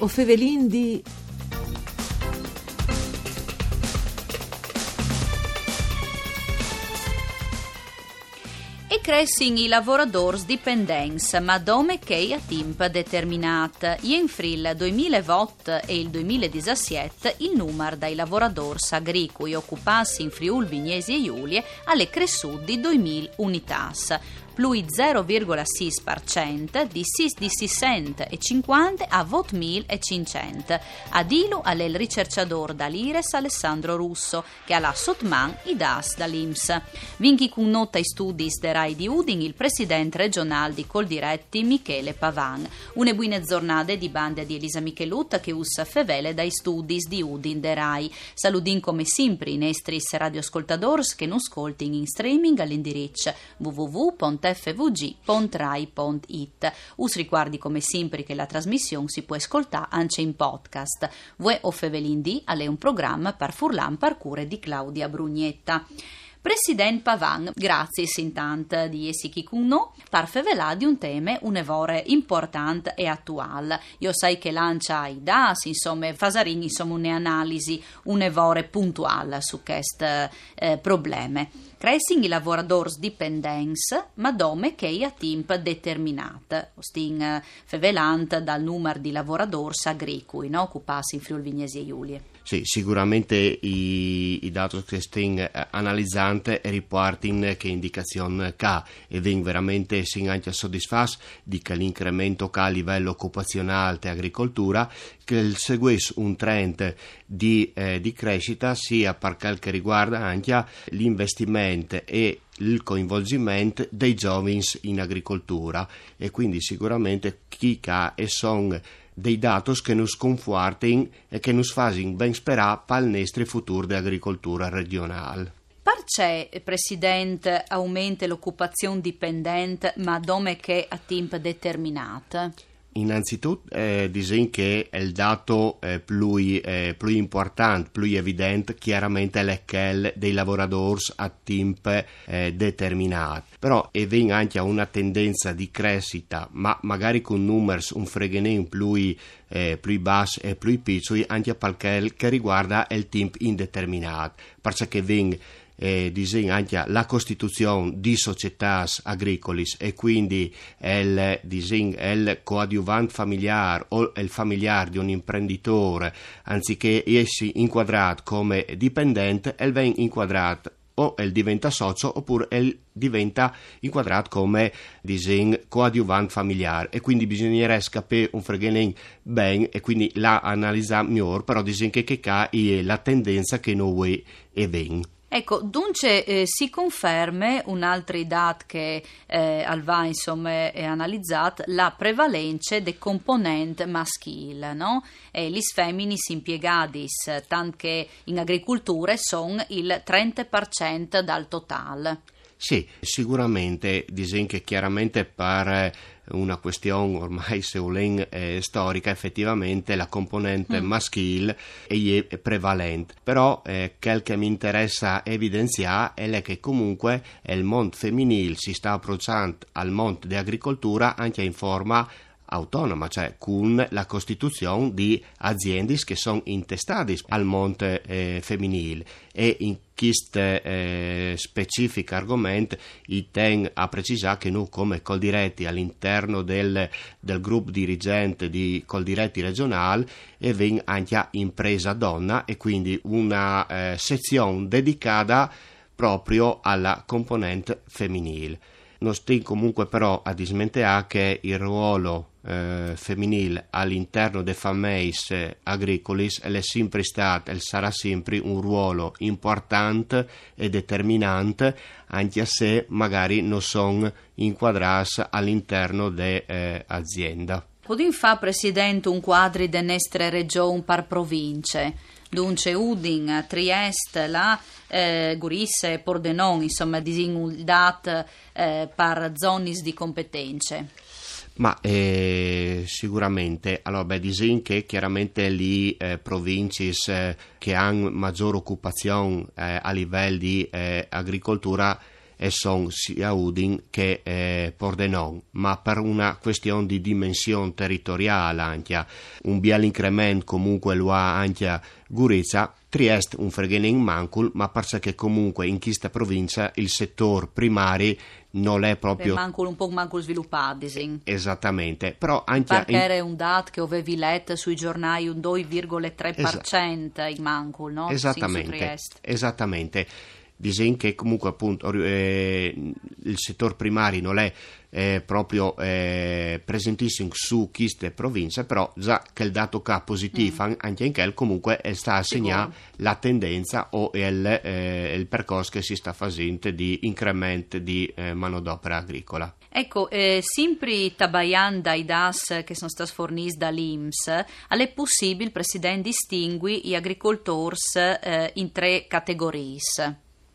O fevelin di... Crescin i lavoradors dipendents, ma dome che a tempo determinat. In fril 2008 e il 2017 il numero dei lavoradors agricoli occupati in Friul Vignesi e Giulie alle cresciuti di 2000 unitas plui 0,6% di 6 di 650 a 8.500. Adilu al ricercatore dall'Ires Alessandro Russo, che ha la Sotman i DAS dall'Ims. Vinchi con nota i studi de Rai di Udin il presidente regionale di Coldiretti Michele Pavan. Une buine giornate di bande di Elisa Michelut che usa fevele dai studi di Udin de Rai. Saludin come sempre i nestris radioascoltadors che non ascoltin in streaming all'indirizzo www fvg.rai.it. Us ricordi come sempre che la trasmissione si può ascoltare anche in podcast. Vue o Fevelin alle un programma per Furlan Parcure di Claudia Brugnetta. Presidente Pavan, grazie sintant di essi chi no, par fevelà di un tema un'evore importante e attuale. Io sai che lancia i DAS, insomma, fasarin, insomma, un'analisi, un'evore puntuale su questo eh, problema. Crescing i lavoradors dipendents, ma dome che a tempo determinato, ostin eh, fevelant dal numero di lavoradors agricoli, no? occupati in Friuli Vignesi e Giulie. Sì, sicuramente i, i dati che stiamo eh, analizzando riportano che indicazione ha e vengono veramente sin anche soddisfatti di che l'incremento che a livello occupazionale e agricoltura che seguisse un trend di, eh, di crescita sia per quel che riguarda anche l'investimento e il coinvolgimento dei giovani in agricoltura e quindi sicuramente chi ha e sono dei datos che nos confortin e che nos fasin ben sperare per il nostro futuro di agricoltura regionale. Perché, Presidente, aumenta l'occupazione dipendente, ma dove che a tempo determinato? Innanzitutto eh, disegno che il dato eh, più, eh, più, importante, più evidente, chiaramente è quello dei lavoratori a tempo eh, determinato. Però e viene anche una tendenza di crescita, ma magari con numeri un freghene più, eh, più bassi e più piccoli, anche per quel che riguarda il tempo indeterminato. Perché viene eh, disegna anche la costituzione di società agricole e quindi il, disegna, il coadiuvante familiare o il familiare di un imprenditore anziché essere inquadrato come dipendente, il viene inquadrato o il diventa socio oppure il diventa inquadrato come disegno coadiuvante familiare e quindi bisognerebbe capire un freghelin ben e quindi la analizza migliore però disegno che, che è la tendenza che noi e ben. Ecco, dunque eh, si conferma un'altra idea che eh, Alva insomma è analizzata, la prevalenza del componente maschile, no? E gli femmini impiegati, tanto che in agricoltura sono il 30% dal totale. Sì, sicuramente, disegno che chiaramente per una questione ormai seulen eh, storica, effettivamente la componente mm. maschile è prevalente. Però eh, quel che mi interessa evidenziare è che comunque il mondo femminile si sta approcciando al mondo dell'agricoltura anche in forma autonoma, cioè con la costituzione di aziende che sono intestate al monte eh, femminile e in questo eh, specifico argomento i ten a precisare che noi come Coldiretti all'interno del, del gruppo dirigente di Coldiretti regionale e ven anche impresa donna e quindi una eh, sezione dedicata proprio alla componente femminile. Non sto comunque però a dismentare che il ruolo eh, femminile all'interno dei fammeis eh, agricolis è sempre stato e sarà sempre un ruolo importante e determinante anche se magari non sono inquadrati all'interno dell'azienda. Eh, Podin fa Presidente un quadri de nostre regioni per province? Dunque Udin, Trieste, la eh, Gurisse, Pordenon, insomma, disinuldat eh, per zone di competenze. Ma eh, sicuramente, allora, beh, disin che chiaramente lì eh, province eh, che hanno maggiore occupazione eh, a livello di eh, agricoltura e sono sia Udin che eh, Pordenon, ma per una questione di dimensione territoriale anche, un biel incremento comunque lo ha anche Gurizia, Trieste un fregening mancul, ma perché comunque in questa provincia il settore primario non è proprio... Mancul un po' mancul sviluppato, sì. Esattamente, però anche... Perché in... era un dato che avevi letto sui giornali un 2,3% Esa... in mancul, no? Esattamente, esattamente. Disin che comunque appunto eh, il settore primario non è eh, proprio eh, presentissimo su queste province, però già che il dato K positivo mm. anche in quel comunque sta a segnare la tendenza o il, eh, il, percorso che si sta facendo di incremento di eh, manodopera agricola. Ecco, eh, sempre tabayan dai DAS che sono stati forniti dall'IMS, è possibile, il Presidente distingui gli agricoltori eh, in tre categorie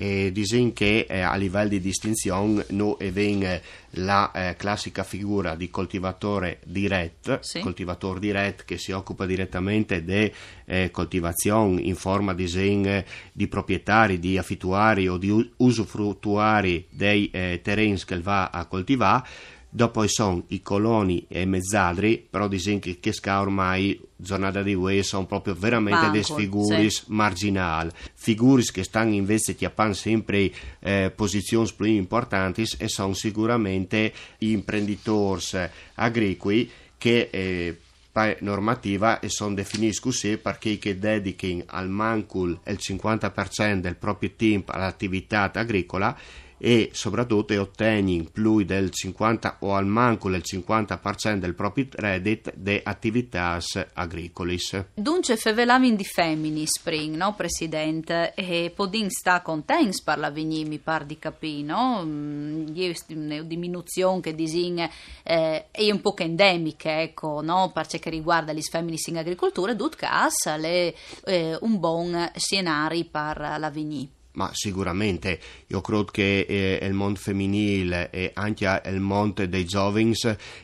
e dicono che eh, a livello di distinzione noi abbiamo la eh, classica figura di coltivatore diretto, sì. coltivatore diretto che si occupa direttamente di eh, coltivazione in forma disegno di proprietari, di affittuari o di usufruttuari dei eh, terreni che va a coltivare Dopo sono i coloni e i mezzadri, però dicono che, che ormai, giornata di UE, sono proprio veramente delle figure sì. marginali. Figure che stanno invece ti appan sempre eh, posizioni più importanti e sono sicuramente gli imprenditori agricoli che eh, normativa e sono definiti così perché che dedicano al mancul il 50% del proprio tempo all'attività agricola e soprattutto ottieni più del 50 o al manco del 50% del proprio reddit de attività agricole. Dunque fevelavin di femmini spring, no Presidente? E Podin sta contents per la vigni, mi par di capire, no? Mm, una diminuzione che disin eh, è un po' endemica, ecco, no? Per che riguarda gli femmini in agricoltura, dut cas è eh, un buon scenario per la vigni ma sicuramente io credo che eh, il mondo femminile e anche il mondo dei giovani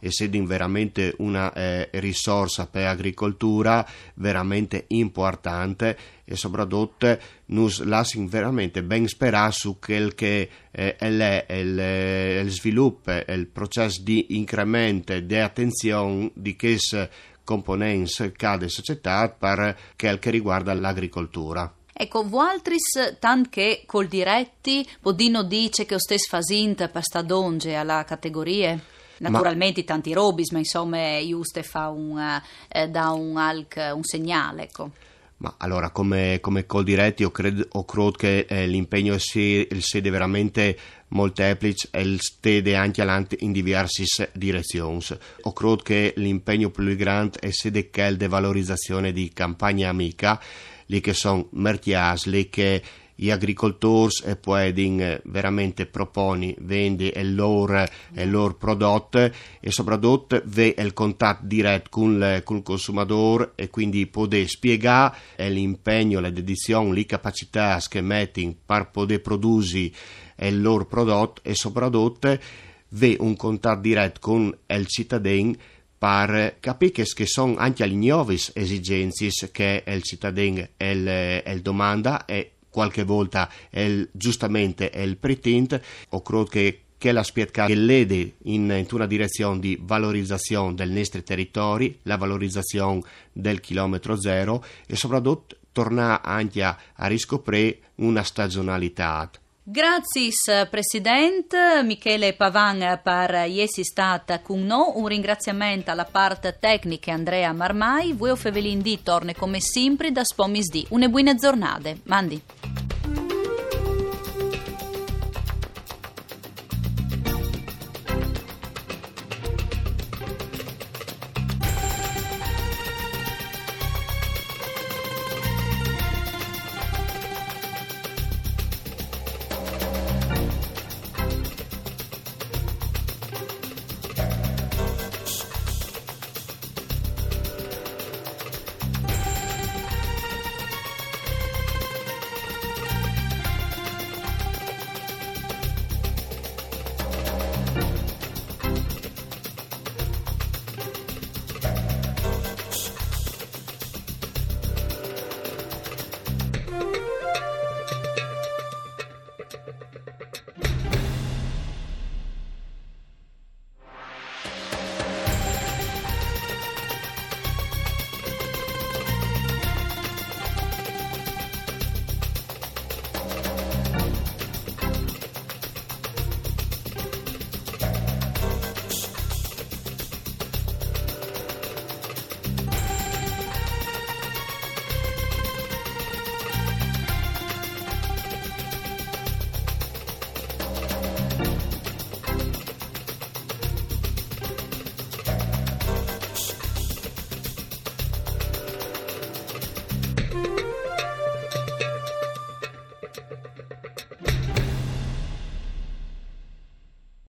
essendo veramente una eh, risorsa per l'agricoltura veramente importante e soprattutto nos lasciano veramente ben sperare su quel che eh, è il, il, il sviluppo, il processo di incremento di attenzione di queste componenti cade società per quel che riguarda l'agricoltura. Ecco, Vualtris, tant che col diretti, Bodino dice che o stes fasint per sta donge alla categoria? Naturalmente ma... tanti robis, ma insomma, giusto fa un, eh, da un, alc, un segnale, ecco. Ma allora, come, come col diretti, io credo, credo che eh, l'impegno sia veramente molteplice e il stede anche avanti in diverse direzioni. Io credo che l'impegno più grande è sede che è la valorizzazione di campagna amica lì che sono mertias, lì che gli agricoltori e poi veramente proponi, vendi il loro, il loro prodotto e soprattutto ve il contatto diretto con, le, con il consumatore e quindi poter spiegare l'impegno, le dedizioni, le capacità che mettono per poter produrre il loro prodotto e soprattutto ve un contatto diretto con il cittadino per capire che sono anche le nuove esigenze che il cittadino il, il domanda e qualche volta il, giustamente il pretende o credo che che la spietca che lede in, in, una direzione di valorizzazione del nostro territorio, la valorizzazione del chilometro zero e soprattutto tornare anche a, a riscoprire una stagionalità. Grazie Presidente Michele Pavan per essere stata con noi. Un ringraziamento alla parte tecnica Andrea Marmai. Voi Fevelin di torne come sempre da Spomis di. Una buona giornata. Mandi.